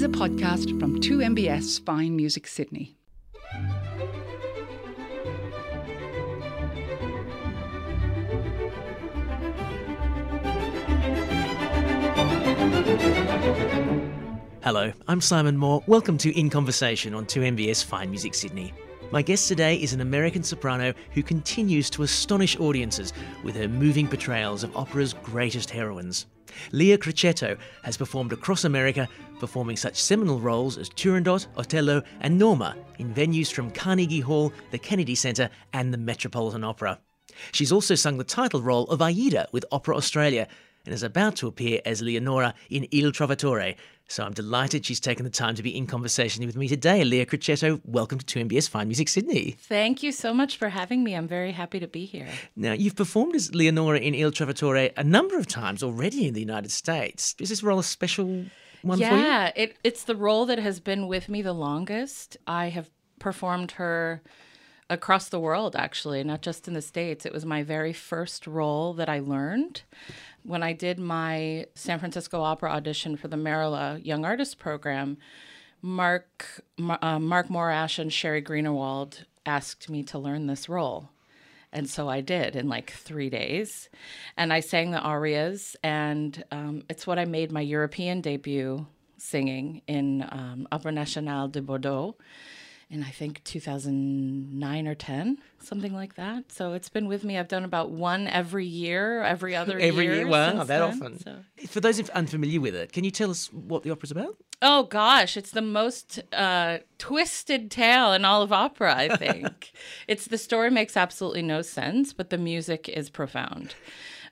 is a podcast from 2MBS Fine Music Sydney. Hello, I'm Simon Moore. Welcome to In Conversation on 2MBS Fine Music Sydney. My guest today is an American soprano who continues to astonish audiences with her moving portrayals of opera's greatest heroines. Leah Crocetto has performed across America, performing such seminal roles as Turandot, Otello, and Norma in venues from Carnegie Hall, the Kennedy Center, and the Metropolitan Opera. She's also sung the title role of Aida with Opera Australia and is about to appear as Leonora in Il Trovatore. So I'm delighted she's taken the time to be in conversation with me today. Leah Crocetto, welcome to 2MBS Fine Music Sydney. Thank you so much for having me. I'm very happy to be here. Now, you've performed as Leonora in Il Trovatore a number of times already in the United States. Is this role a special one yeah, for you? Yeah, it, it's the role that has been with me the longest. I have performed her across the world, actually, not just in the States. It was my very first role that I learned when I did my San Francisco Opera audition for the Merola Young Artist Program, Mark uh, Mark Morash and Sheri Greenawald asked me to learn this role. And so I did in like three days. And I sang the arias, and um, it's what I made my European debut singing in um, Opera Nationale de Bordeaux in I think 2009 or 10, something like that. So it's been with me. I've done about one every year, every other every year. year. Wow, that then, often. So. For those unfamiliar with it, can you tell us what the opera's about? Oh gosh, it's the most uh, twisted tale in all of opera. I think it's the story makes absolutely no sense, but the music is profound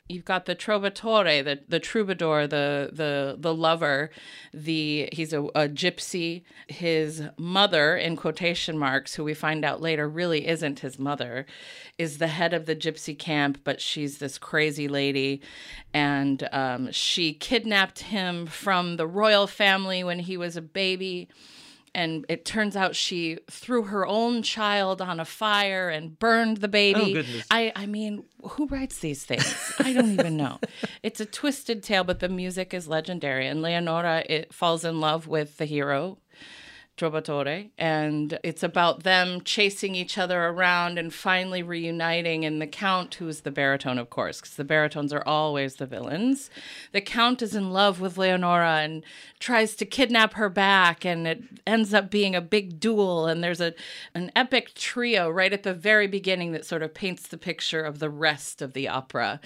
you've got the trovatore, the the troubadour, the the the lover, the he's a, a, gypsy. His mother, in quotation marks, who we find out later really isn't his mother, is the head of the gypsy camp, but she's this crazy lady, and um, she kidnapped him from the royal family when he was a baby and it turns out she threw her own child on a fire and burned the baby. Oh, goodness. I, I mean, who writes these things? I don't even know. It's a twisted tale, but the music is legendary. And Leonora it falls in love with the hero, Trovatore, and it's about them chasing each other around and finally reuniting. And the Count, who's the baritone, of course, because the baritones are always the villains, the Count is in love with Leonora and tries to kidnap her back, and it ends up being a big duel. And there's a an epic trio right at the very beginning that sort of paints the picture of the rest of the opera.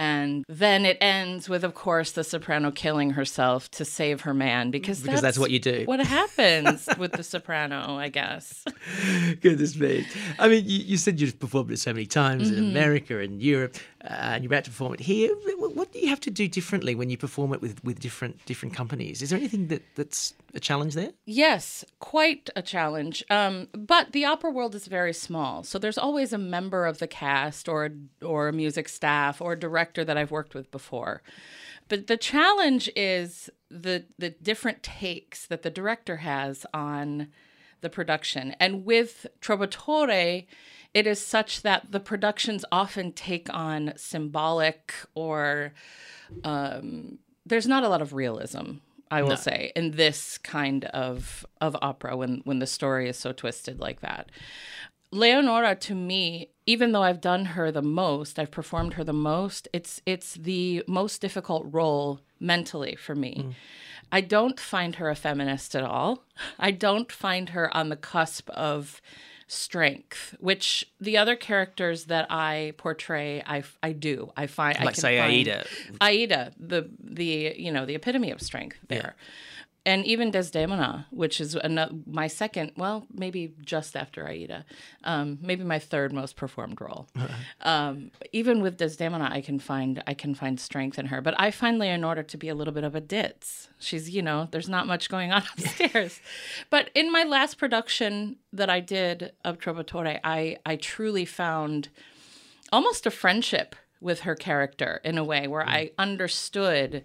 And then it ends with, of course, the soprano killing herself to save her man because, because that's, that's what you do. What happens with the soprano, I guess. Goodness me. I mean, you, you, said you've performed it so many times mm-hmm. in America and Europe, and you're about to perform it here. What do you have to do differently when you perform it with, with different different companies? Is there anything that, that's a challenge there? Yes, quite a challenge. Um, but the opera world is very small, so there's always a member of the cast or or a music staff or director that I've worked with before. But the challenge is the the different takes that the director has on the production. And with Trovatore, it is such that the productions often take on symbolic or um, there's not a lot of realism I will no. say, in this kind of of opera when when the story is so twisted like that. Leonora to me, even though I've done her the most, I've performed her the most, it's it's the most difficult role mentally for me. Mm. I don't find her a feminist at all. I don't find her on the cusp of strength, which the other characters that I portray, I, I do. I find like I can say Aida, Aida, the the you know the epitome of strength there. Yeah and even Desdemona, which is another, my second, well, maybe just after Aida, um, maybe my third most performed role. Um, even with Desdemona, I can find I can find strength in her, but I find Leonora to be a little bit of a ditz. She's, you know, there's not much going on upstairs. but in my last production that I did of Trovatore, I I truly found almost a friendship with her character in a way where mm. I understood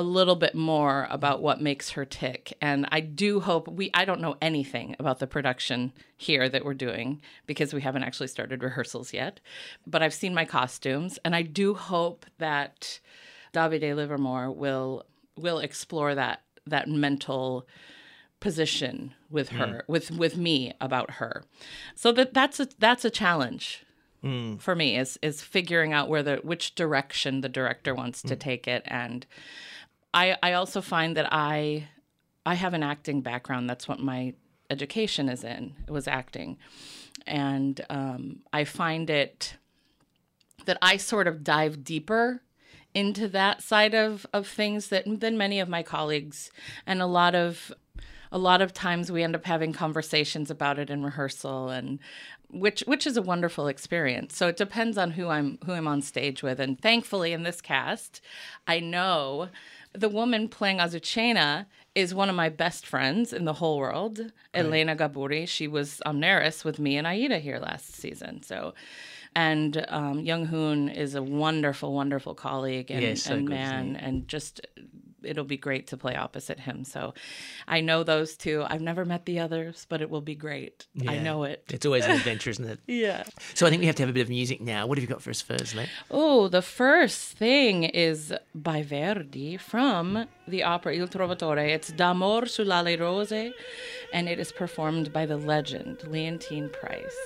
a little bit more about what makes her tick. And I do hope we, I don't know anything about the production here that we're doing because we haven't actually started rehearsals yet. But I've seen my costumes and I do hope that Davide Livermore will will explore that that mental position with her mm. with with me about her. So that that's a that's a challenge mm. for me is is figuring out where the which direction the director wants to mm. take it. And i i also find that i i have an acting background. That's what my education is in it was acting. And um, i find it that i sort of dive deeper into that side of of things that than many of my colleagues. And a lot of a lot of times we end up having conversations about it in rehearsal and which which is a wonderful experience. So it depends on who i'm who i'm on stage with. And thankfully in this cast i know the woman playing azucena is one of my best friends in the whole world. Elena Gabouri she was Amneris with me and aida here last season so. And um, Young Hoon is a wonderful, wonderful colleague and, Yeah, so and man, and just it'll be great to play opposite him. So I know those two. I've never met the others, but it will be great. I know it. It's always an adventure, isn't it? Yeah. So I think we have to have a bit of music now. What have you got for us first, Lee? Oh, the first thing is by Verdi from the opera Il Trovatore. It's D'amor sull'ali rosee, and it is performed by the legend Leontyne Price.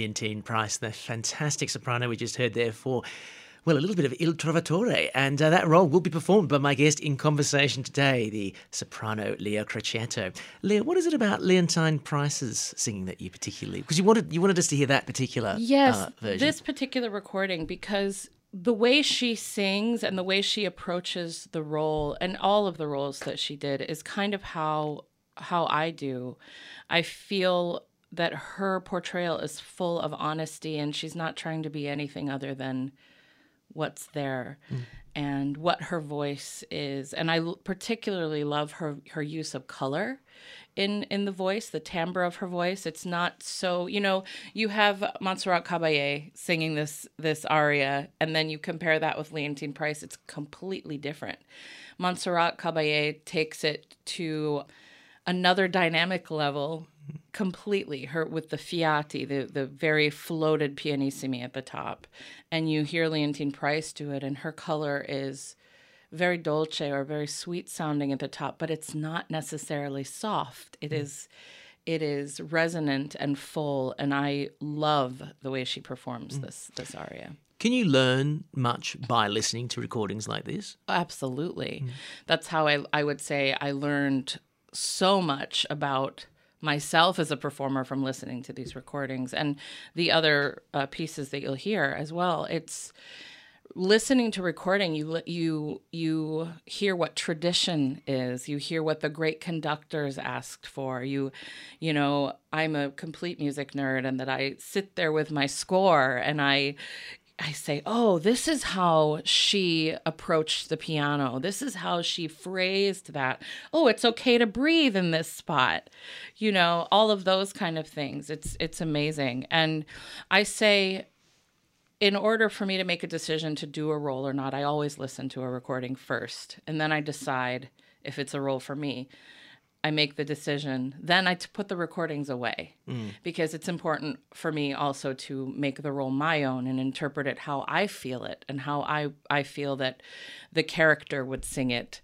Leontyne Price, the fantastic soprano we just heard there for, well, a little bit of Il Trovatore. And uh, that role will be performed by my guest in conversation today, the soprano Leah Crocetto. Leah, what is it about Leontyne Price's singing that you particularly, because you wanted, you wanted us to hear that particular Yes, uh, version. this particular recording because the way she sings and the way she approaches the role and all of the roles that she did is kind of how how I do. I feel that her portrayal is full of honesty and she's not trying to be anything other than what's there and what her voice is. And i particularly love her her use of color in in the voice the timbre of her voice. It's not so you know you have montserrat caballé singing this this aria and then you compare that with leontyne price it's completely different. Montserrat caballé takes it to another dynamic level completely her with the filati the the very floated pianissimi at the top. And you hear leontyne price do it and her color is very dolce or very sweet sounding at the top but it's not necessarily soft. It mm. is it is resonant and full and i love the way she performs mm. this this aria. Can you learn much by listening to recordings like this? Absolutely. Mm. That's how I, I would say I learned so much about myself as a performer from listening to these recordings and the other uh, pieces that you'll hear as well. It's listening to recording you you you hear what tradition is you hear what the great conductors asked for you you know i'm a complete music nerd and that i sit there with my score and i I say, oh, this is how she approached the piano. This is how she phrased that. Oh, it's okay to breathe in this spot. You know, all of those kind of things. It's it's amazing. And I say in order for me to make a decision to do a role or not, I always listen to a recording first, and then I decide if it's a role for me. I make the decision. Then I t- put the recordings away mm. because it's important for me also to make the role my own and interpret it how I feel it and how I, I feel that the character would sing it.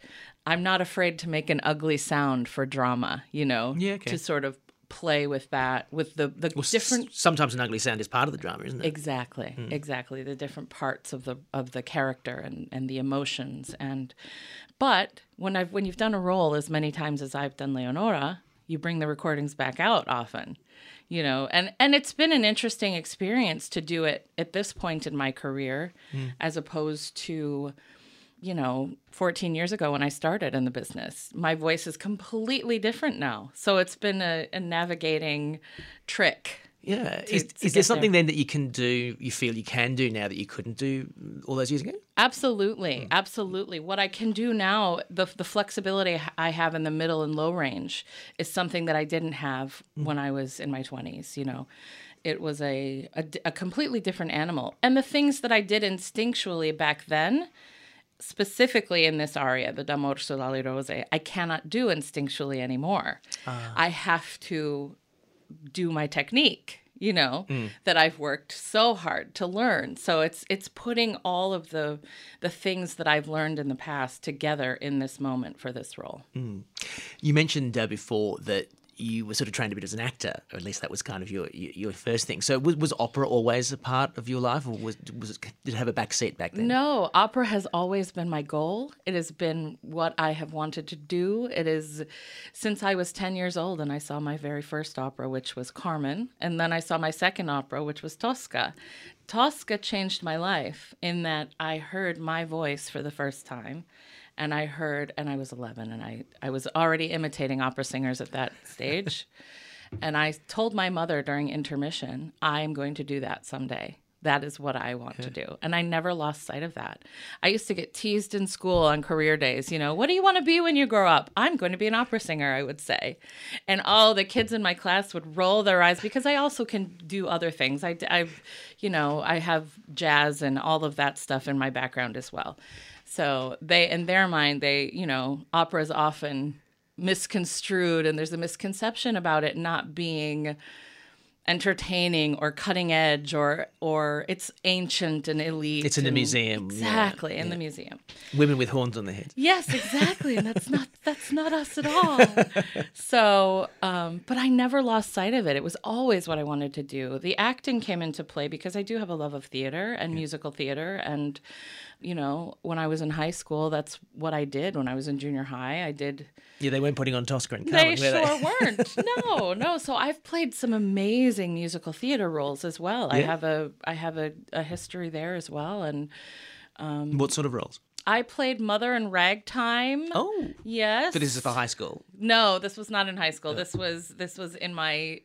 I'm not afraid to make an ugly sound for drama, you know, Yeah, okay. to sort of play with that, with the, the different S- Sometimes an ugly sound is part of the drama, isn't it? Exactly, hmm. exactly. The different parts of the of the character and, and the emotions and but when I've when you've done a role as many times as I've done Leonora, you bring the recordings back out often. You know, and and it's been an interesting experience to do it at this point in my career hmm. as opposed to you know, 14 years ago when I started in the business. My voice is completely different now. So it's been a, a navigating trick. yeah. to- is to is there something there. then that you can do, you feel you can do now that you couldn't do all those years ago? Absolutely, hmm. absolutely. What I can do now, the the flexibility I have in the middle and low range, is something that I didn't have hmm. when I was in my twenties. You know, it was a a completely different animal, and the things that I did instinctually back then, specifically in this aria, the D'amor sull'ali rosee, I cannot do instinctually anymore. Ah. I have to do my technique you know mm. that i've worked so hard to learn. So it's it's putting all of the the things that i've learned in the past together in this moment for this role. Mm. You mentioned uh, before that you were sort of trained a bit as an actor, or at least that was kind of your your, first thing. So was, was opera always a part of your life, or was was it, did it have a back seat back then? No, opera has always been my goal. It has been what I have wanted to do. It is since I was 10 years old and I saw my very first opera, which was Carmen. And then I saw my second opera, which was Tosca. Tosca changed my life in that I heard my voice for the first time. And I heard, and I was 11, and I, I was already imitating opera singers at that stage. and I told my mother during intermission, I am going to do that someday. That is what I want to do. And I never lost sight of that. I used to get teased in school on career days, you know, what do you want to be when you grow up? I'm going to be an opera singer, I would say. And all the kids in my class would roll their eyes because I also can do other things. I, I've, you know, I have jazz and all of that stuff in my background as well. So they, in their mind, they, you know, opera is often misconstrued and there's a misconception about it not being entertaining or cutting edge or or it's ancient and elite. It's in the museum, yeah, Exactly, in the museum. Women with horns on their heads. Yes, exactly. and that's not that's not us at all. So, um, but I never lost sight of it. It was always what I wanted to do. The acting came into play because I do have a love of theater and musical theater and you know, when I was in high school, that's what I did. When I was in junior high, I did Yeah, they weren't putting on Tosca and they Carmen, were sure they? weren't. No, no. So I've played some amazing musical theater roles as well. I have a I have a, a history there as well, and um, What sort of roles? I played Mother in Ragtime. Oh, Yes. so this is for high school. No, this was not in high school. This was this was in my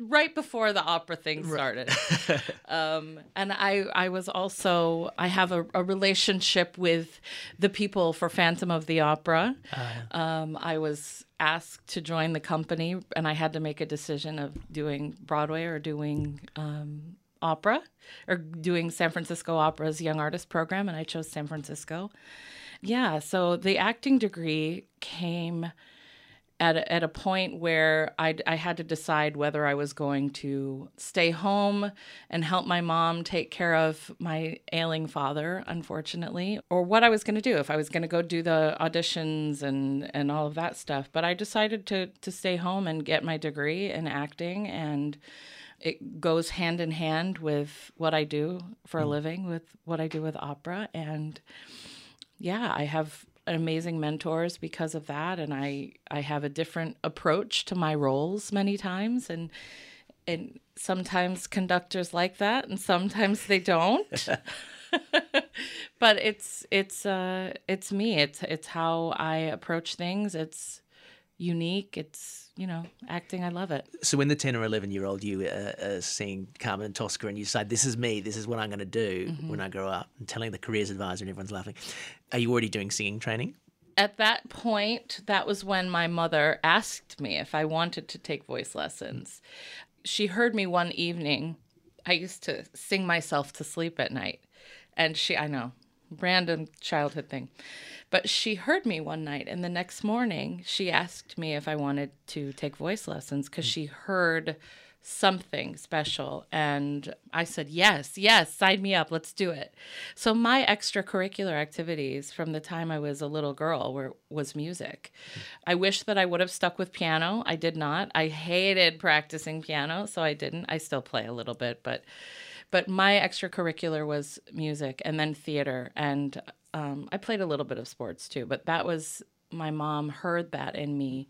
right before the opera thing started. um, and I, I was also, I have a, a, relationship with the people for Phantom of the Opera. Uh, um, I was asked to join the company, and I had to make a decision of doing Broadway or doing um, opera or doing San Francisco Opera's Young Artist Program, and I chose San Francisco. Yeah, so the acting degree came at a, at a point where I, I had to decide whether I was going to stay home and help my mom take care of my ailing father, unfortunately, or what I was going to do if I was going to go do the auditions and and all of that stuff. But I decided to to stay home and get my degree in acting and it goes hand in hand with what I do for a mm. living, with what I do with opera. And yeah, I have amazing mentors because of that. And I, I have a different approach to my roles many times. And, and sometimes conductors like that and sometimes they don't. but it's, it's, uh, it's me. It's, it's how I approach things. It's unique. It's, you know, acting, I love it. So when the 10 or 11 year old you uh, uh, seeing Carmen and Tosca and you say, this is me, this is what I'm going to do mm-hmm. when I grow up, and telling the careers advisor and everyone's laughing, are you already doing singing training? At that point, that was when my mother asked me if I wanted to take voice lessons. She heard me one evening. I used to sing myself to sleep at night. And she, I know, random childhood thing. But she heard me one night, and the next morning she asked me if I wanted to take voice lessons because she heard something special. And I said, Yes, yes, sign me up, let's do it. So my extracurricular activities from the time I was a little girl were was music. I wish that I would have stuck with piano. I did not. I hated practicing piano, so I didn't. I still play a little bit, but but my extracurricular was music and then theater and um, I played a little bit of sports too, but that was my mom heard that in me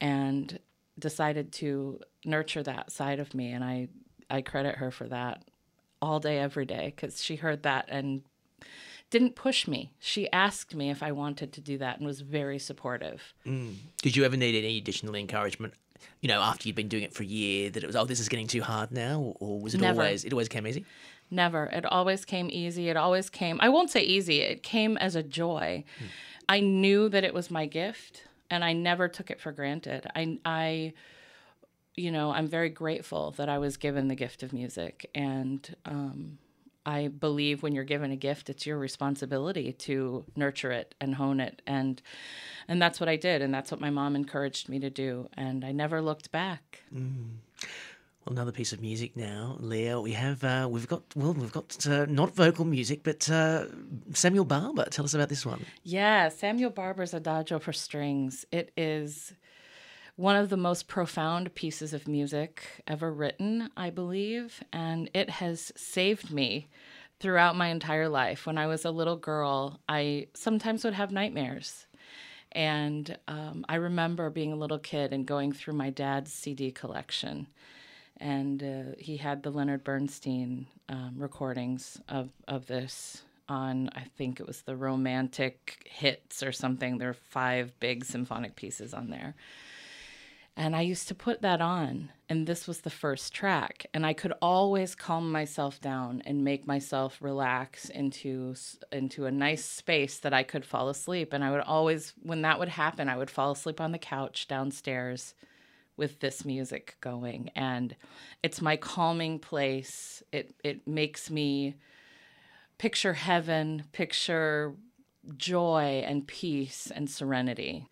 and decided to nurture that side of me, and I I credit her for that all day every day because she heard that and didn't push me. She asked me if I wanted to do that and was very supportive. Mm. Did you ever need any additional encouragement? You know, after you'd been doing it for a year, that it was oh, this is getting too hard now, or was it Never. always it always came easy? Never. It always came easy. It always came, I won't say easy, it came as a joy. Mm. I knew that it was my gift and I never took it for granted. I, I, you know, I'm very grateful that I was given the gift of music. And um, I believe when you're given a gift, it's your responsibility to nurture it and hone it. And, and that's what I did. And that's what my mom encouraged me to do. And I never looked back. Mm another piece of music now, Leah. We have uh, we've got well, we've got uh, not vocal music, but uh, Samuel Barber. Tell us about this one. Yeah, Samuel Barber's Adagio for strings. It is one of the most profound pieces of music ever written, I believe, and it has saved me throughout my entire life. When I was a little girl, I sometimes would have nightmares. And um, I remember being a little kid and going through my dad's CD collection and uh, he had the Leonard Bernstein um, recordings of of this on I think it was the romantic hits or something. There are five big symphonic pieces on there. And I used to put that on, and this was the first track. And I could always calm myself down and make myself relax into into a nice space that I could fall asleep. And I would always, when that would happen, I would fall asleep on the couch downstairs with this music going. And it's my calming place. It it makes me picture heaven picture joy and peace and serenity.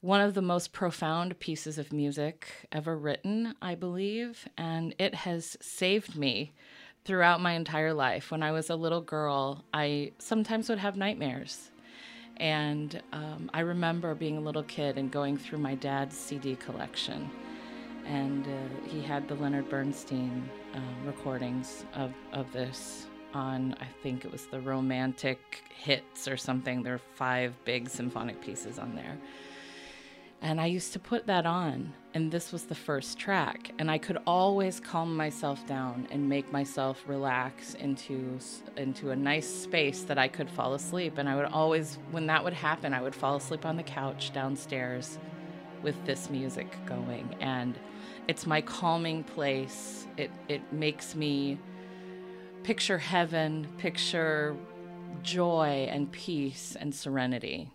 One of the most profound pieces of music ever written i believe and it has saved me throughout my entire life. When i was a little girl i sometimes would have nightmares and um, I remember being a little kid and going through my dad's CD collection. And uh, he had the Leonard Bernstein um, recordings of, of this on, I think it was the Romantic Hits or something. There are five big symphonic pieces on there. And I used to put that on, and this was the first track. And I could always calm myself down and make myself relax into into a nice space that I could fall asleep. And I would always, when that would happen, I would fall asleep on the couch downstairs with this music going. And It's my calming place. It it makes me picture heaven, picture joy and peace and serenity.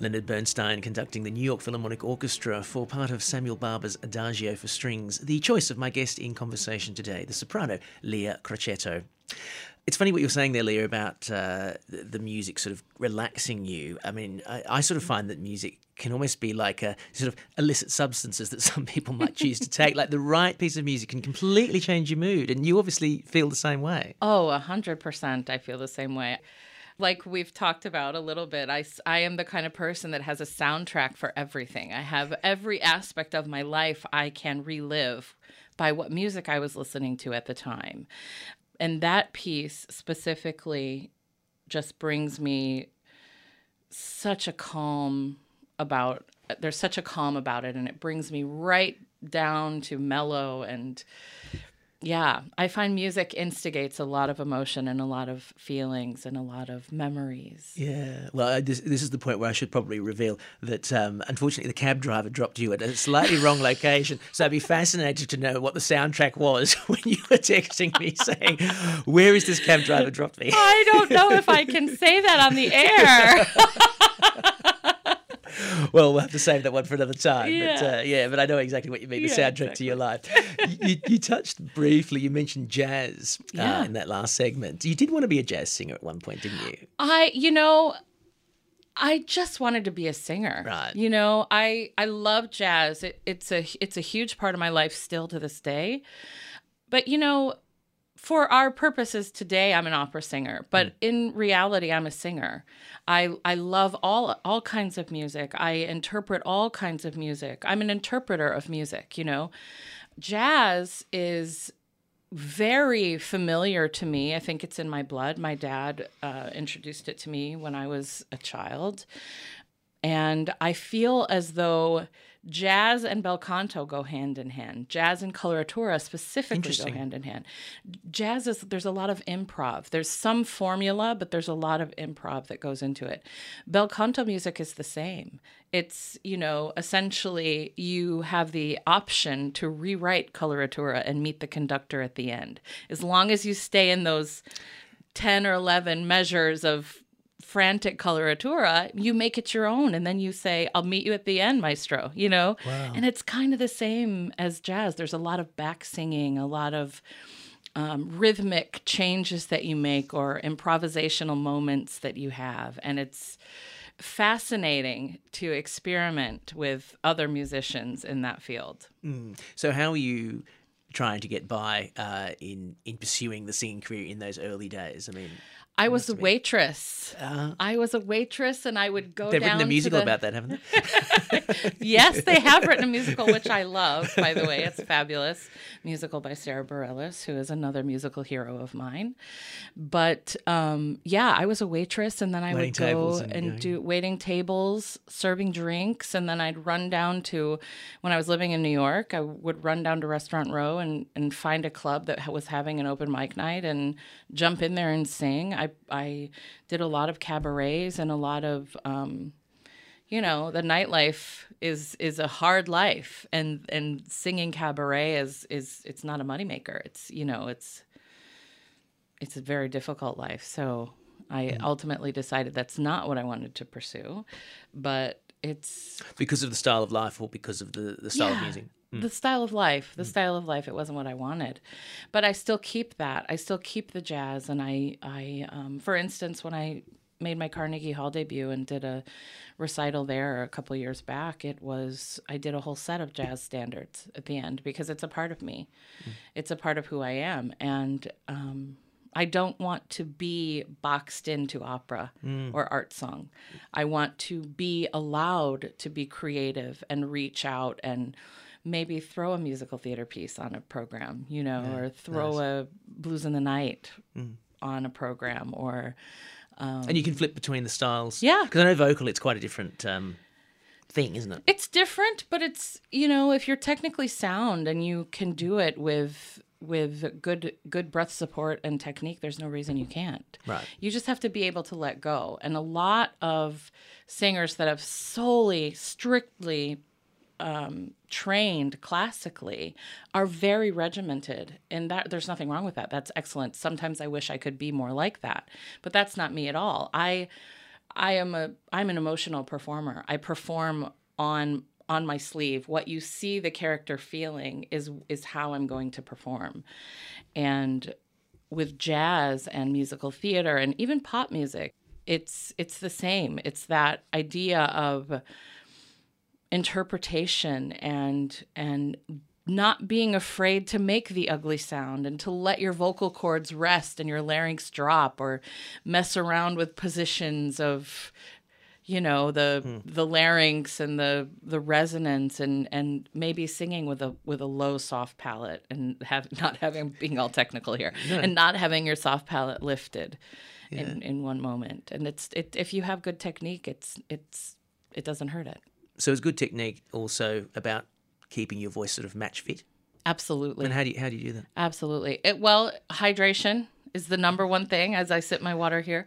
Leonard Bernstein conducting the New York Philharmonic Orchestra for part of Samuel Barber's Adagio for Strings, the choice of my guest in conversation today, the soprano Leah Crocetto. It's funny what you're saying there, Leah, about uh, the, music sort of relaxing you. I mean, I, I, sort of find that music can almost be like a sort of illicit substances that some people might choose to take. like the right piece of music can completely change your mood, and you obviously feel the same way. Oh, a hundred percent. I feel the same way like we've talked about a little bit, I, I am the kind of person that has a soundtrack for everything. I have every aspect of my life I can relive by what music I was listening to at the time. And that piece specifically just brings me such a calm about there's such a calm about it and it brings me right down to mellow and yeah, I find music instigates a lot of emotion and a lot of feelings and a lot of memories. Yeah, well, this, this is the point where I should probably reveal that um, unfortunately the cab driver dropped you at a slightly wrong location. So I'd be fascinated to know what the soundtrack was when you were texting me saying, Where is this cab driver dropped me? I don't know if I can say that on the air. well, we'll have to save that one for another time. Yeah, but, uh, yeah, but I know exactly what you mean. The yeah, soundtrack exactly. to your life. you, you, touched briefly. You mentioned jazz uh, yeah. in that last segment. You did want to be a jazz singer at one point, didn't you? I, you know, I just wanted to be a singer. Right. You know, I I love jazz. It, it's a it's a huge part of my life still to this day. But you know, for our purposes today i'm an opera singer but mm. in reality i'm a singer. I i love all all kinds of music. I interpret all kinds of music. I'm an interpreter of music you know? Jazz is very familiar to me. I think it's in my blood. My dad uh, introduced it to me when i was a child. And i feel as though jazz and bel canto go hand in hand. Jazz and coloratura specifically go hand in hand. Jazz is there's a lot of improv. There's some formula, but there's a lot of improv that goes into it. Bel canto music is the same. It's, you know, essentially you have the option to rewrite coloratura and meet the conductor at the end. As long as you stay in those 10 or 11 measures of frantic coloratura, you make it your own and then you say, I'll meet you at the end, maestro, you know? Wow. And it's kind of the same as jazz. There's a lot of back singing, a lot of um, rhythmic changes that you make or improvisational moments that you have. And it's fascinating to experiment with other musicians in that field. So how are you trying to get by uh, in in pursuing the singing career in those early days? I mean, I was a waitress. I was a waitress, and I would go they've down written a musical the- about that, haven't they? yes, they have written a musical, which I love, by the way. It's fabulous. Musical by Sara Bareilles, who is another musical hero of mine. But um, yeah, I was a waitress, and then I Waiting would go and, and do waiting tables, serving drinks, and then I'd run down to, when I was living in New York, I would run down to Restaurant Row and, and find a club that was having an open mic night and jump in there and sing. I, I did a lot of cabarets and a lot of. Um, you know the nightlife is is a hard life. And and singing cabaret is is it's not a moneymaker. It's you know it's it's a very difficult life. So i ultimately decided that's not what i wanted to pursue. But it's because of the style of life or because of the, the style of yeah, music? The style of life, the style of life. It wasn't what I wanted, but I still keep that. I still keep the jazz, and I, I, um, for instance, when I made my Carnegie Hall debut and did a recital there a couple years back, it was I did a whole set of jazz standards at the end because it's a part of me. It's a part of who I am, and um, I don't want to be boxed into opera or art song. I want to be allowed to be creative and reach out and maybe throw a musical theater piece on a program, you know, or throw a blues in the night on a program or and you can flip between the styles. Yeah. Because I know vocal, it's quite a different um, thing, isn't it? it's different, but it's, you know, if you're technically sound and you can do it with with good good breath support and technique, there's no reason you can't. Right. You just have to be able to let go. And a lot of singers that have solely, strictly um, trained classically are very regimented, and that there's nothing wrong with that. That's excellent. Sometimes I wish I could be more like that, but that's not me at all. I I am a I'm an emotional performer. I perform on on my sleeve. What you see the character feeling is is how I'm going to perform. And with jazz and musical theater and even pop music, it's it's the same. It's that idea of interpretation and and not being afraid to make the ugly sound and to let your vocal cords rest and your larynx drop or mess around with positions of you know the hmm. the larynx and the the resonance and and maybe singing with a with a low soft palate and have not having being all technical here and not having your soft palate lifted in in one moment. And it's it if you have good technique it's it's it doesn't hurt it So is good technique also about keeping your voice sort of match fit? absolutely And how do you, how do you do that? Absolutely. It, well, hydration is the number one thing as I sip my water here.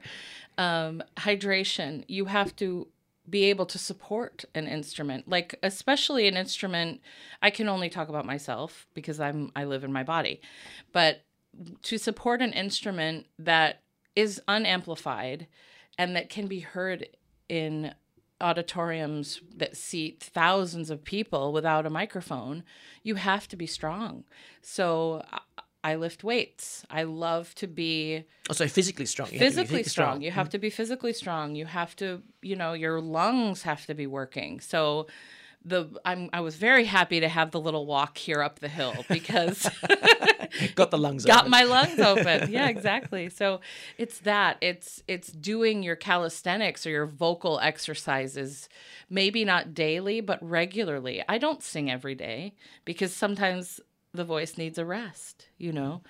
Um, hydration, you have to be able to support an instrument like especially an instrument i can only talk about myself because i'm i live in my body but to support an instrument that is unamplified and that can be heard in auditoriums that seat thousands of people without a microphone, you have to be strong. So I- lift weights. I love to be Oh, so physically strong. You have to be physically physically strong. You have mm-hmm. to be physically strong. You have to, you know, your lungs have to be working. So the I'm I was very happy to have the little walk here up the hill because Got the lungs open. got open. my lungs open. Yeah, exactly. So it's that. It's it's doing your calisthenics or your vocal exercises, maybe not daily, but regularly. I don't sing every day because sometimes the voice needs a rest, you know.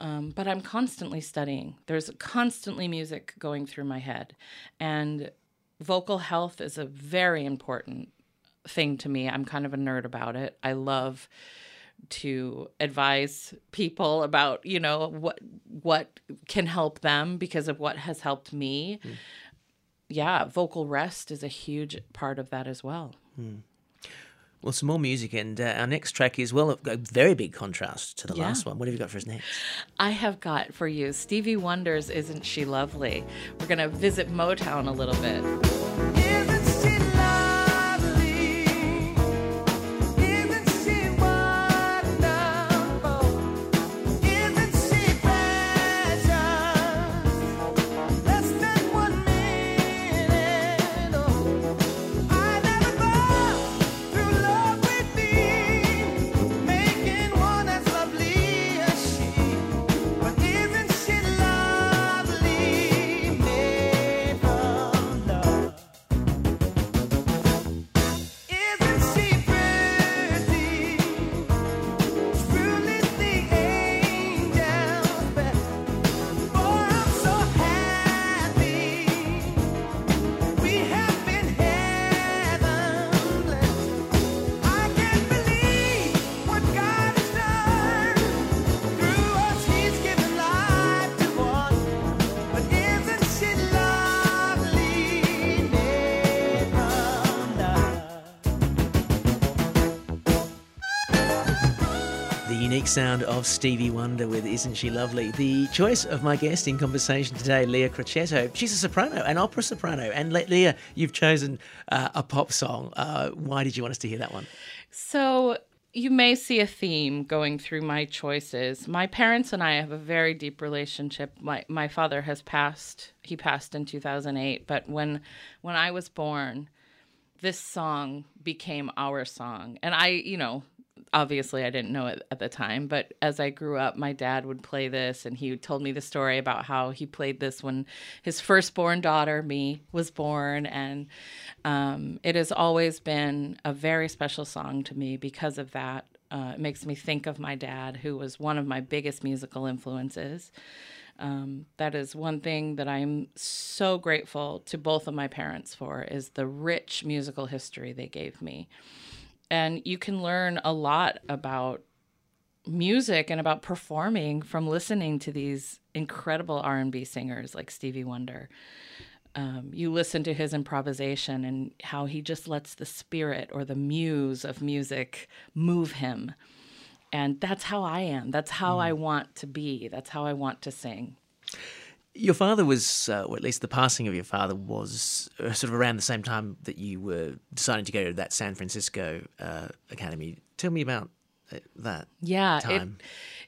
Um, but I'm constantly studying. There's constantly music going through my head, and vocal health is a very important thing to me. I'm kind of a nerd about it. I love to advise people about you know what what can help them because of what has helped me yeah vocal rest is a huge part of that as well Well, some more music, and uh, our next track is, well, a very big contrast to the Yeah. last one. What have you got for us next? I have got for you Stevie Wonder's Isn't She Lovely? We're going to visit Motown a little bit. Of Stevie Wonder with Isn't She Lovely? The choice of my guest in conversation today, Leah Crocetto. She's a soprano, an opera soprano. And Le- Leah, you've chosen uh, a pop song. Uh, why did you want us to hear that one? So you may see a theme going through my choices. My parents and I have a very deep relationship. My my father has passed. He passed in 2008, but when when I was born, this song became our song. And I, you know, obviously I didn't know it at the time, but as I grew up, my dad would play this and he told me the story about how he played this when his firstborn daughter, me, was born. And um, it has always been a very special song to me because of that. Uh, it makes me think of my dad, who was one of my biggest musical influences. Um, that is one thing that I'm so grateful to both of my parents for is the rich musical history they gave me. And you can learn a lot about music and about performing from listening to these incredible R&B singers like Stevie Wonder. Um, you listen to his improvisation and how he just lets the spirit or the muse of music move him. And that's how I am. That's how I want to be. That's how I want to sing. Your father was, uh, or at least the passing of your father was uh, sort of around the same time that you were deciding to go to that San Francisco uh, Academy. Tell me about uh, that. Yeah, it, time.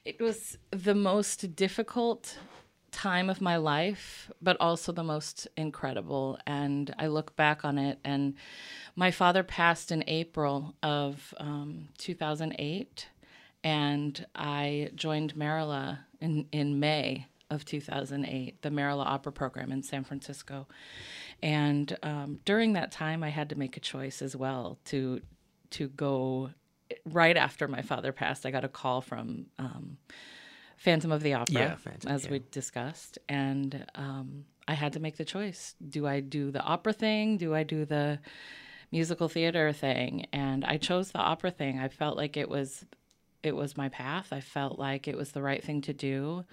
it was the most difficult time of my life, but also the most incredible. And I look back on it, and my father passed in April of um, 2008, and I joined Merola in, in May of 2008, the Merola Opera Program in San Francisco. And um, during that time, I had to make a choice as well to to go right after my father passed. I got a call from um, Phantom of the Opera, Yeah, Phantom, as yeah. we discussed, and um, I had to make the choice: do I do the opera thing? Do I do the musical theater thing? And I chose the opera thing. I felt like it was it was my path. I felt like it was the right thing to do.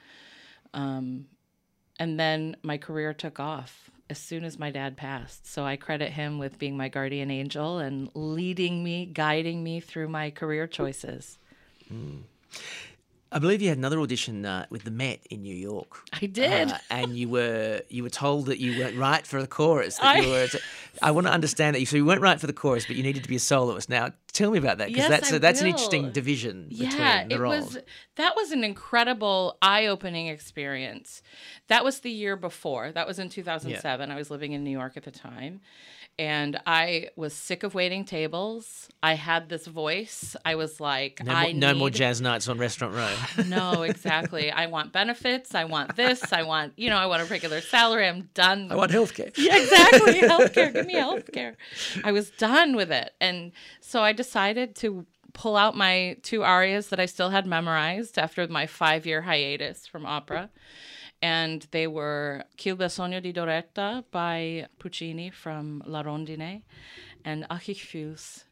Um, and then my career took off as soon as my dad passed. So I credit him with being my guardian angel and leading me, guiding me through my career choices. I believe you had another audition uh, with the Met in New York. I did. Uh, and you were you were told that you weren't right for the chorus. That I- you were. I want to understand that. You, so you weren't right for the chorus, but you needed to be a soloist. Now, tell me about that because Yes, that's a, that's an interesting division between yeah, the it roles. was that was an incredible eye-opening experience. That was the year before. That was in 2007. I was living in New York at the time. And I was sick of waiting tables. I had this voice. I was like, No, I more, no more jazz nights on Restaurant Row. No, exactly. I want benefits. I want this. I want, you know, I want a regular salary. I'm done. I want healthcare. Yeah, exactly. healthcare. Give me healthcare. I was done with it. And so I decided to pull out my two arias that I still had memorized after my five year hiatus from opera. And they were Chi bel di Doretta by Puccini from La Rondine and Ach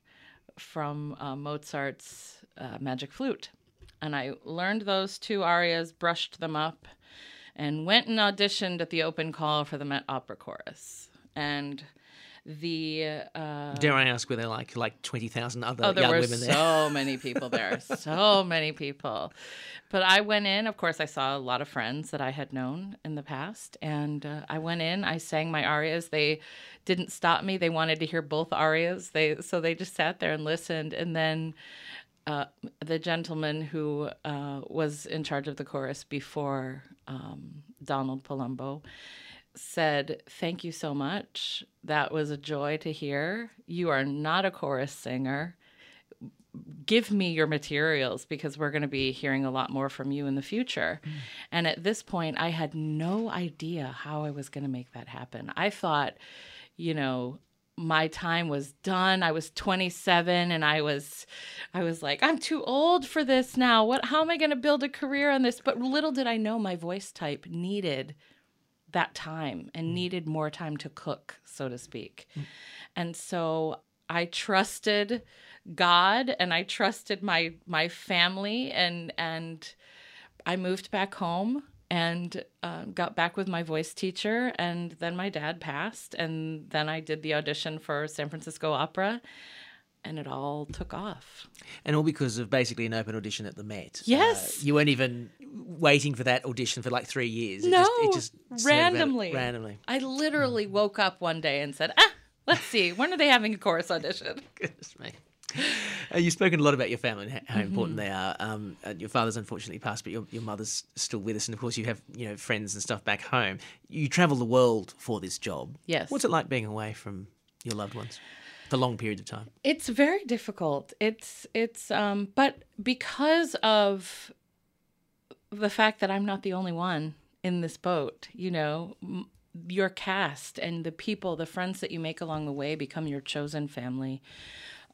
from uh, Mozart's uh, Magic Flute. And I learned those two arias, brushed them up, and went and auditioned at the open call for the Met Opera Chorus. And The uh, Dare I ask, were there like like twenty thousand other Oh, there young were women there? so many people there. so many people. But I went in, of course, I saw a lot of friends that I had known in the past. And uh, I went in, I sang my arias. They didn't stop me. They wanted to hear both arias. They So they just sat there and listened. And then uh, the gentleman who uh, was in charge of the chorus before um, Donald Palumbo said, Thank you so much. That was a joy to hear. You are not a chorus singer. Give me your materials because we're going to be hearing a lot more from you in the future. Mm. And at this point, I had no idea how I was going to make that happen. I thought, you know, my time was done. I was 27 and I was I was like, I'm too old for this now. What how am I going to build a career on this? But little did I know my voice type needed that time and needed more time to cook, so to speak. And so I trusted God and I trusted my my family and and I moved back home and uh, got back with my voice teacher and then my dad passed and then I did the audition for San Francisco Opera and it all took off. And all because of basically an open audition at the Met. Yes. Uh, you weren't even waiting for that audition for like three years. It no, just, it just sort of ran- randomly. randomly. I literally woke up one day and said, "Ah, let's see, when are they having a chorus audition?" Goodness me. Uh, you've spoken a lot about your family and ho- how Mm-hmm. important they are. Um, uh, your father's unfortunately passed, but your, your mother's still with us, and of course you have you know friends and stuff back home. You travel the world for this job. Yes. What's it like being away from your loved ones for long periods of time? It's very difficult. It's it's um but because of the fact that I'm not the only one in this boat, you know, your cast and the people, the friends that you make along the way become your chosen family.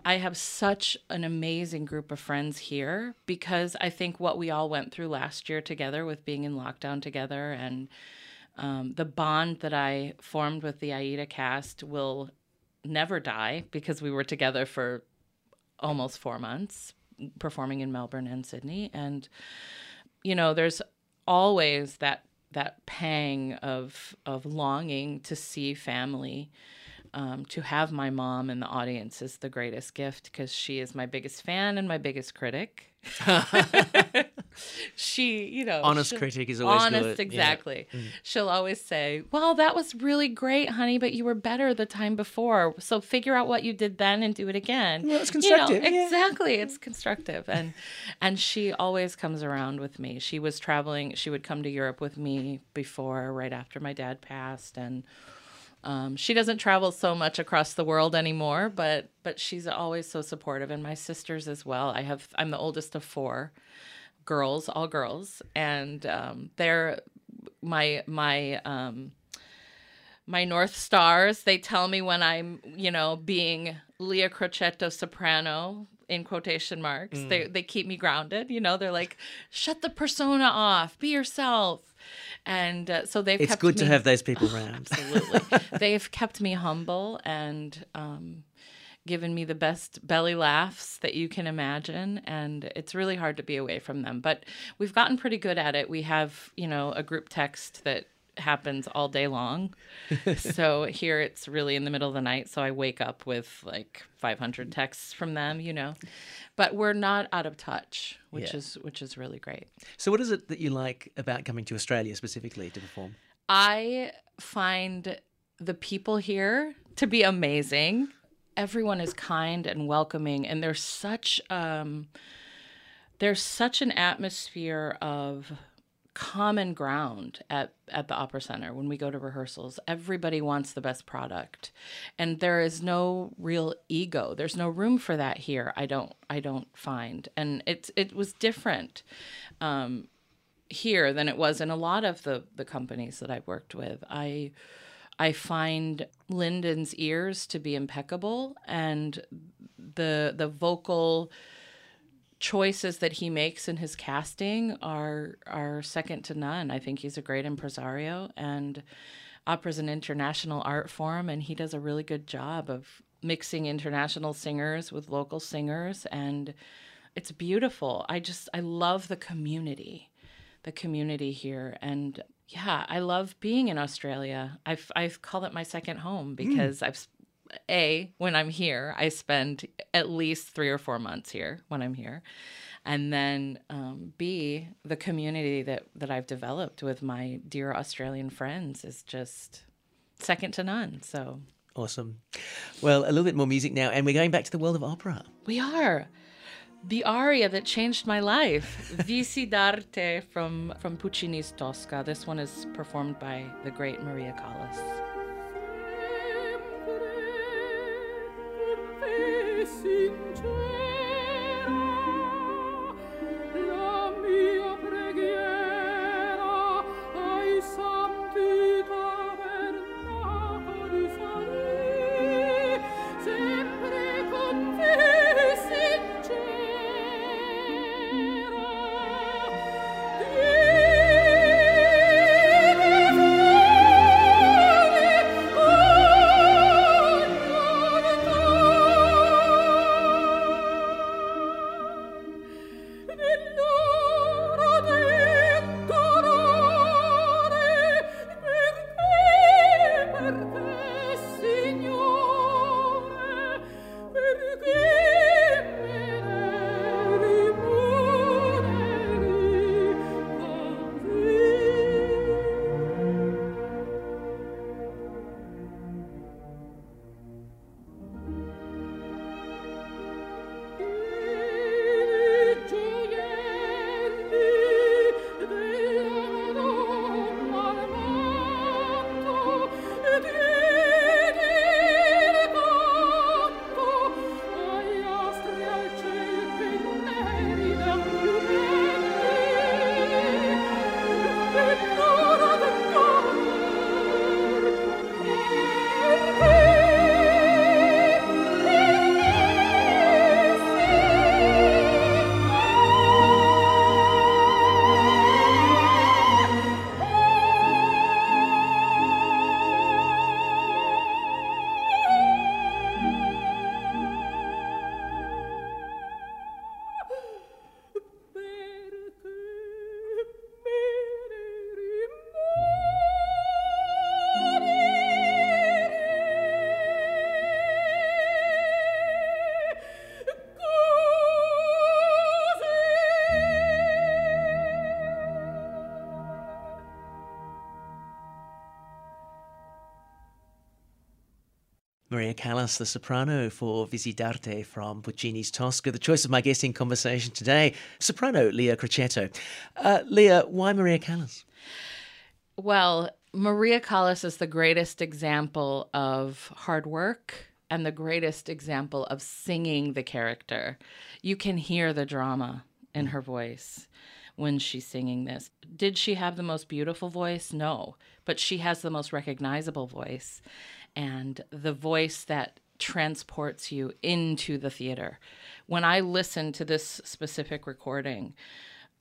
I have such an amazing group of friends here because I think what we all went through last year together with being in lockdown together and um, the bond that I formed with the Aida cast will never die because we were together for almost four months performing in Melbourne and Sydney. And, you know, there's always that that pang of of longing to see family. Um, to have my mom in the audience is the greatest gift because she is my biggest fan and my biggest critic. she, you know, Honest critic is always honest. good, yeah. Exactly. She'll always say, "Well, that was really great, honey, but you were better the time before. So figure out what you did then and do it again." Well, it's You know, constructive, yeah. exactly. It's constructive, and and she always comes around with me. She was traveling. She would come to Europe with me before, right after my dad passed, and. Um, she doesn't travel so much across the world anymore, but but she's always so supportive, and my sisters as well. I have I'm the oldest of four girls, all girls, and um, they're my my um, my north stars. They tell me when I'm you know being Leah Crocetto soprano in quotation marks. They they keep me grounded. You know, they're like, shut the persona off, be yourself, and uh, so they've. It's good to have those people around. Absolutely. They've kept me humble and um, given me the best belly laughs that you can imagine. And it's really hard to be away from them. But we've gotten pretty good at it. We have, you know, a group text that happens all day long. so here it's really in the middle of the night. So I wake up with like 500 texts from them, you know. But we're not out of touch, which Yeah. is which is really great. So, what is it that you like about coming to Australia specifically to perform? I find the people here to be amazing. Everyone is kind and welcoming, and there's such um, there's such an atmosphere of common ground at at the opera center when we go to rehearsals. Everybody wants the best product and there is no real ego. There's no room for that here i don't i don't find. And it's it was different um here than it was in a lot of the the companies that I've worked with. I I find Lyndon's ears to be impeccable and the the vocal choices that he makes in his casting are are second to none. I think he's a great impresario and opera's an international art form and he does a really good job of mixing international singers with local singers and it's beautiful. I just I love the community the community here and yeah i love being in australia i've i've called it my second home because i've a when I'm here, I spend at least three or four months here when I'm here. And then um, B, the community that, that I've developed with my dear Australian friends is just second to none. So Awesome. Well, a little bit more music now, and we're going back to the world of opera. we are. The aria that changed my life, Vissi d'arte from, from Puccini's Tosca. This one is performed by the great Maria Callas. La Maria Callas, the soprano for Vissi d'arte from Puccini's Tosca, the choice of my guest in conversation today, soprano Leah Crocetto. Uh, Leah, why Maria Callas? Well, Maria Callas is the greatest example of hard work and the greatest example of singing the character. You can hear the drama in her voice when she's singing this. Did she have the most beautiful voice? No, but she has the most recognizable voice and the voice that transports you into the theater. When I listen to this specific recording,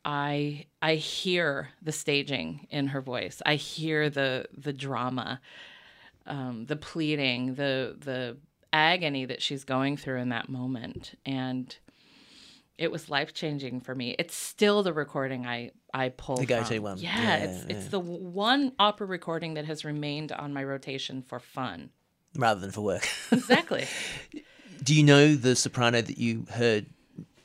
I I hear the staging in her voice. I hear the the drama, um, the pleading, the the agony that she's going through in that moment, and it was life changing for me. It's still the recording I I pull The go-to from. one. Yeah, Yeah, it's yeah. it's the one opera recording that has remained on my rotation for fun. Rather than for work. Exactly. Do you know the soprano that you heard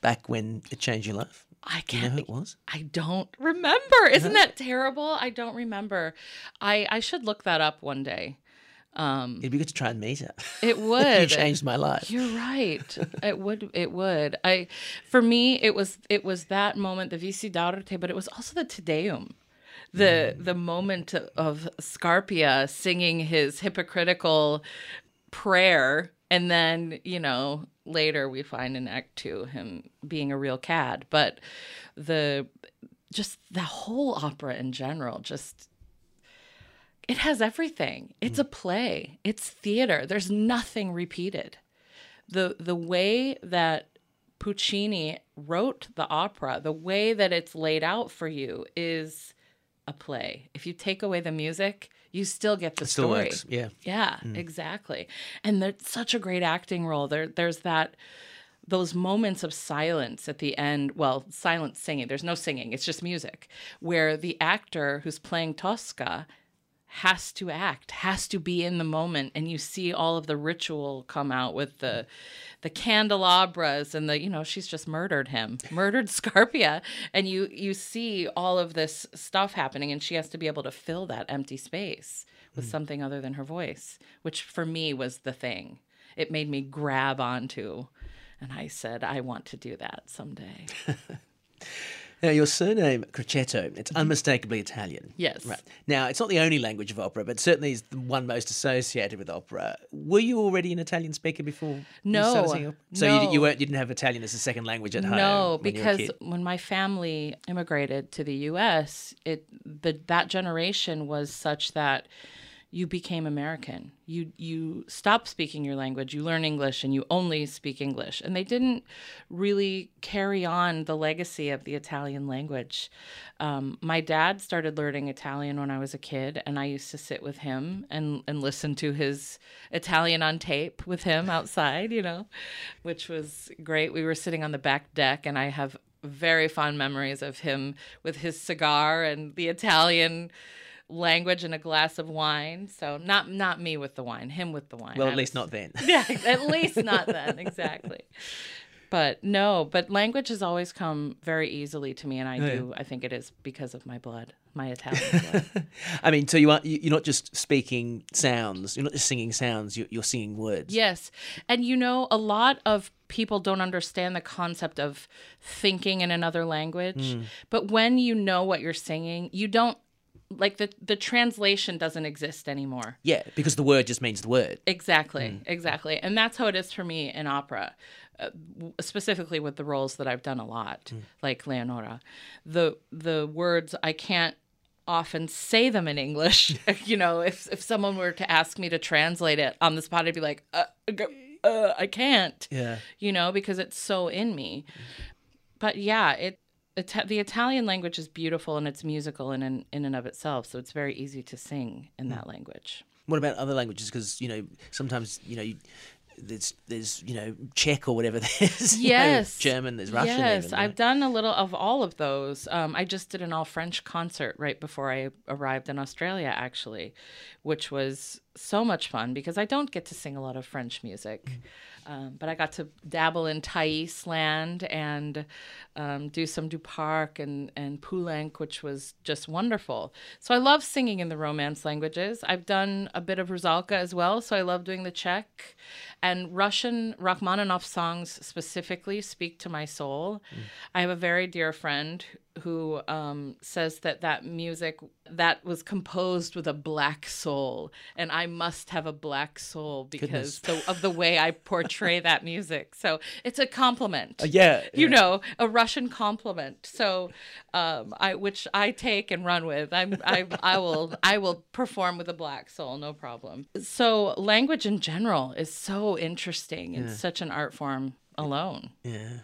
back when it changed your life? I Do you know can't. who it was? I don't remember. Isn't that terrible? I don't remember. I I should look that up one day. Um, It'd be good to try and meet her. it you would. changed my life. You're right. it would. It would. I, for me, it was. It was that moment, the Vissi d'arte, but it was also the Te Deum, the the moment of Scarpia singing his hypocritical prayer, and then you know later we find in Act Two him being a real cad. But the just the whole opera in general just it has everything. It's hmm. a play. It's theater. There's nothing repeated. The the way that Puccini wrote the opera, the way that it's laid out for you is a play. If you take away the music, you still get the It still story. works. Yeah. Yeah, hmm. exactly. And there's such a great acting role. There there's that those moments of silence at the end, well, silent singing. There's no singing, it's just music, where the actor who's playing Tosca has to act, has to be in the moment, and you see all of the ritual come out with the the candelabras and the you know she's just murdered him, murdered Scarpia, and you you see all of this stuff happening, and she has to be able to fill that empty space with hmm. something other than her voice, which for me was the thing. It made me grab onto, and I said, I want to do that someday. Now, your surname, Crocetto, it's unmistakably Italian. Mm-hmm. Yes. Right. Now, it's not the only language of opera, but certainly is the one most associated with opera. Were you already an Italian speaker before you No, opera? So you, no. you, weren't, you didn't have Italian as a second language at home? No, when you were a because when my family immigrated to the U.S., it the, that generation was such that you became American. You you stop speaking your language, you learn English, and you only speak English. And they didn't really carry on the legacy of the Italian language. Um, my dad started learning Italian when I was a kid, and I used to sit with him and and listen to his Italian on tape with him outside, you know, which was great. We were sitting on the back deck, and I have very fond memories of him with his cigar and the Italian language and a glass of wine. So not not me with the wine, him with the wine. Well, at least not then. yeah, at least not then, exactly. But no, but language has always come very easily to me, and I Oh, yeah. do. I think it is because of my blood, my Italian blood. I mean, so you are, you- you're not just speaking sounds, you're not just singing sounds, you're, you're singing words. yes, and you know, a lot of people don't understand the concept of thinking in another language. Hmm. But when you know what you're singing, you don't like the the translation doesn't exist anymore. Yeah, because the word just means the word. Exactly, exactly. And that's how it is for me in opera, uh, specifically with the roles that I've done a lot, like Leonora. The the words I can't often say them in English. you know, if if someone were to ask me to translate it on the spot, I'd be like, uh, uh, I can't. Yeah. You know, because it's so in me. But yeah, it. Ita- the Italian language is beautiful and it's musical in, in in and of itself, so it's very easy to sing in that language. What about other languages? Because, you know, sometimes, you know, you, there's, there's, you know, Czech or whatever there's. you know, Yes. German, there's Russian. Yes, even, I've done a little of all of those. Um, I just did an all French concert right before I arrived in Australia, actually, which was so much fun because I don't get to sing a lot of French music. Mm. Um, but I got to dabble in Thais land and um, do some Duparc and, and Poulenc, which was just wonderful. So I love singing in the Romance languages. I've done a bit of Rusalka as well, so I love doing the Czech. And Russian Rachmaninoff songs specifically speak to my soul. I have a very dear friend who um, says that that music that was composed with a black soul, and I must have a black soul because the, of the way I portray that music. So it's a compliment. yeah, you yeah. know, a Russian compliment. So, um, I which I take and run with. I'm I I will I will perform with a black soul, no problem. So language in general is so interesting. It's such an art form alone. Yeah.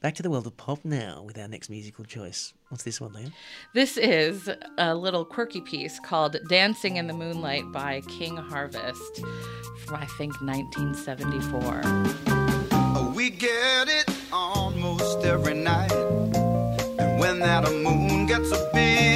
Back to the world of pop now with our next musical choice. What's this one, Leah? This is a little quirky piece called Dancing in the Moonlight by King Harvest from, I think, 1974. We get it almost every night. And when that moon gets so big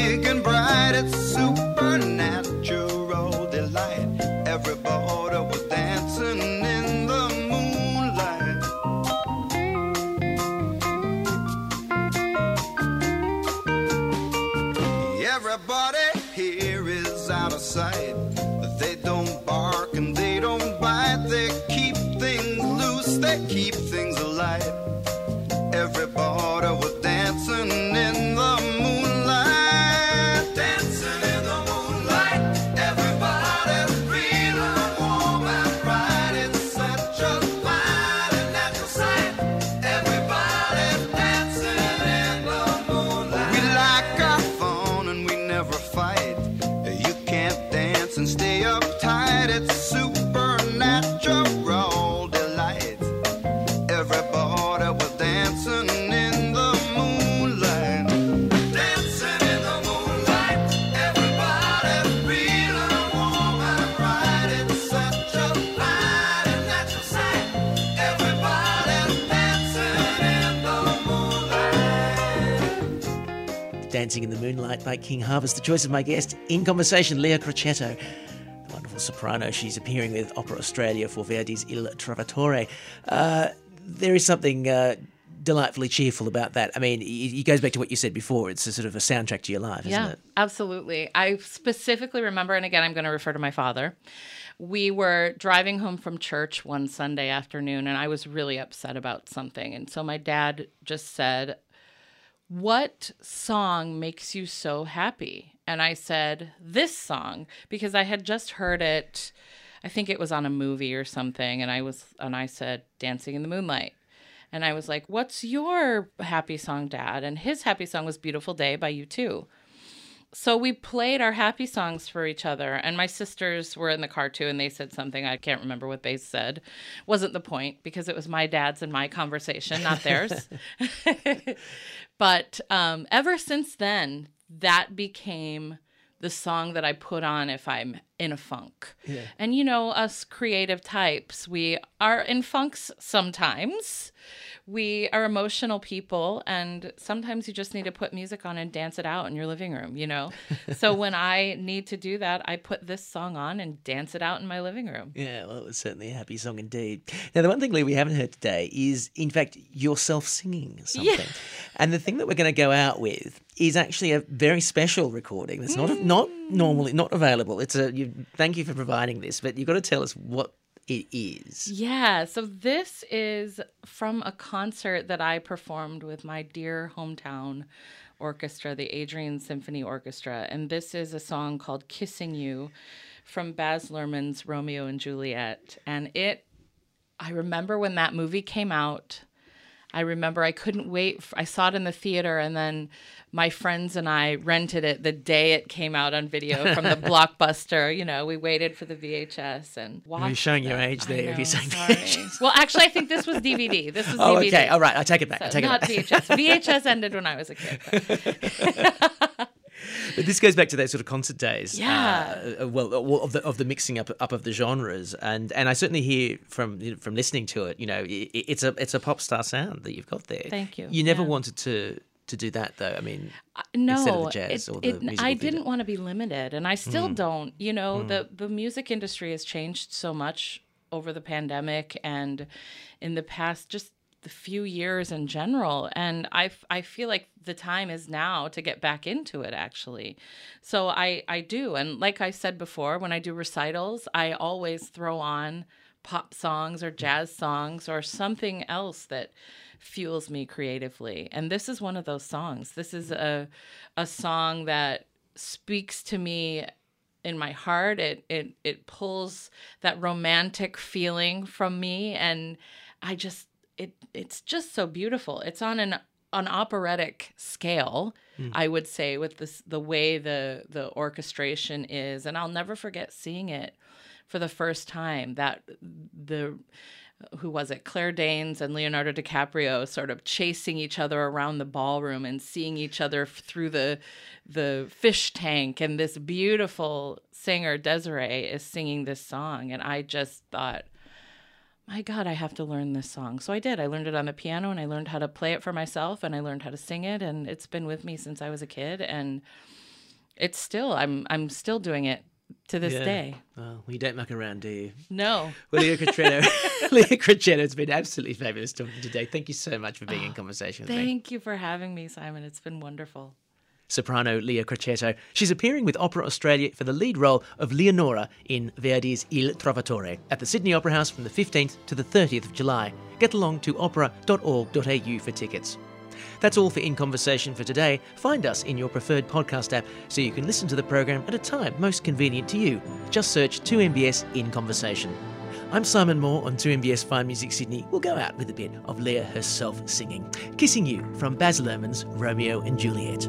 Dancing in the Moonlight by King Harvest, the choice of my guest in conversation, Leah Crocetto. The wonderful soprano. She's appearing with Opera Australia for Verdi's Il Trovatore. Uh, there is something uh, delightfully cheerful about that. I mean, it, goes back to what you said before. It's a sort of a soundtrack to your life, isn't yeah, it? absolutely. I specifically remember, and again, I'm going to refer to my father. We were driving home from church one Sunday afternoon, and I was really upset about something. And so my dad just said, What song makes you so happy? And I said, This song, because I had just heard it. I think it was on a movie or something. And I was, and I said, Dancing in the Moonlight. And I was like, What's your happy song, Dad? And his happy song was Beautiful Day by U2. So we played our happy songs for each other. And my sisters were in the car too, and they said something. I can't remember what they said. Wasn't the point because it was my dad's and my conversation, not theirs. but um, ever since then, that became the song that I put on if I'm in a funk. And you know, us creative types, we are in funks sometimes. We are emotional people, and sometimes you just need to put music on and dance it out in your living room, you know? so when I need to do that, I put this song on and dance it out in my living room. Yeah, well, it was certainly a happy song indeed. Now, the one thing, Lee, we haven't heard today is, in fact, yourself singing something. And the thing that we're going to go out with is actually a very special recording. That's not mm. not normally not available. It's a. You, thank you for providing this, but you've got to tell us what it is. Yeah, so this is from a concert that I performed with my dear hometown orchestra, the Adrian Symphony Orchestra. And this is a song called Kissing You from Baz Luhrmann's Romeo and Juliet. And it, I remember when that movie came out. I remember I couldn't wait. I saw it in the theater, and then my friends and I rented it the day it came out on video from the blockbuster. You know, we waited for the VHS and watched. You're showing your age I there if you're saying. VHS. Well, actually, I think this was DVD. This was Oh, DVD. okay. All right. I take it back. I So take it back. not. VHS. VHS ended when I was a kid. But this goes back to those sort of concert days. Yeah. Uh, well, uh, well, of the of the mixing up up of the genres, and and I certainly hear from you know, from listening to it. You know, i i- it's a it's a pop star sound that you've got there. Thank you. You never Yeah. wanted to to do that though. I mean, no, Instead of the jazz it- or the it- I didn't want to be limited, and I still Mm. don't. You know, the the music industry has changed so much over the pandemic and in the past, just the few years in general. And i i feel like the time is now to get back into it. Actually, so I I do, and like I said before, when I do recitals, I always throw on pop songs or jazz songs or something else that fuels me creatively. And this is one of those songs. This is a a song that speaks to me in my heart. It it it pulls that romantic feeling from me and I just it it's just so beautiful. It's on an an operatic scale, hmm. I would say, with this the way the the orchestration is, and I'll never forget seeing it for the first time. That the who was it? Claire Danes and Leonardo DiCaprio sort of chasing each other around the ballroom and seeing each other through the the fish tank. And this beautiful singer Des'ree is singing this song, and I just thought, my God, I have to learn this song. So I did. I learned it on the piano, and I learned how to play it for myself, and I learned how to sing it, and it's been with me since I was a kid, and it's still I'm I'm still doing it to this Yeah. day. well, you don't muck around, do you? No. Well, Leah Crocetto, Leah Crocetto, it's been absolutely fabulous talking today. Thank you so much for being in oh, conversation with me. Thank you for having me, Simon. It's been wonderful. Soprano Leah Crocetto. She's appearing with Opera Australia for the lead role of Leonora in Verdi's Il Trovatore at the Sydney Opera House from the 15th to the 30th of July. Get along to opera.org.au for tickets. That's all for In Conversation for today. Find us in your preferred podcast app so you can listen to the program at a time most convenient to you. Just search 2MBS In Conversation. I'm Simon Moore on 2MBS Fine Music Sydney. We'll go out with a bit of Leah herself singing, Kissing You from Baz Luhrmann's Romeo and Juliet.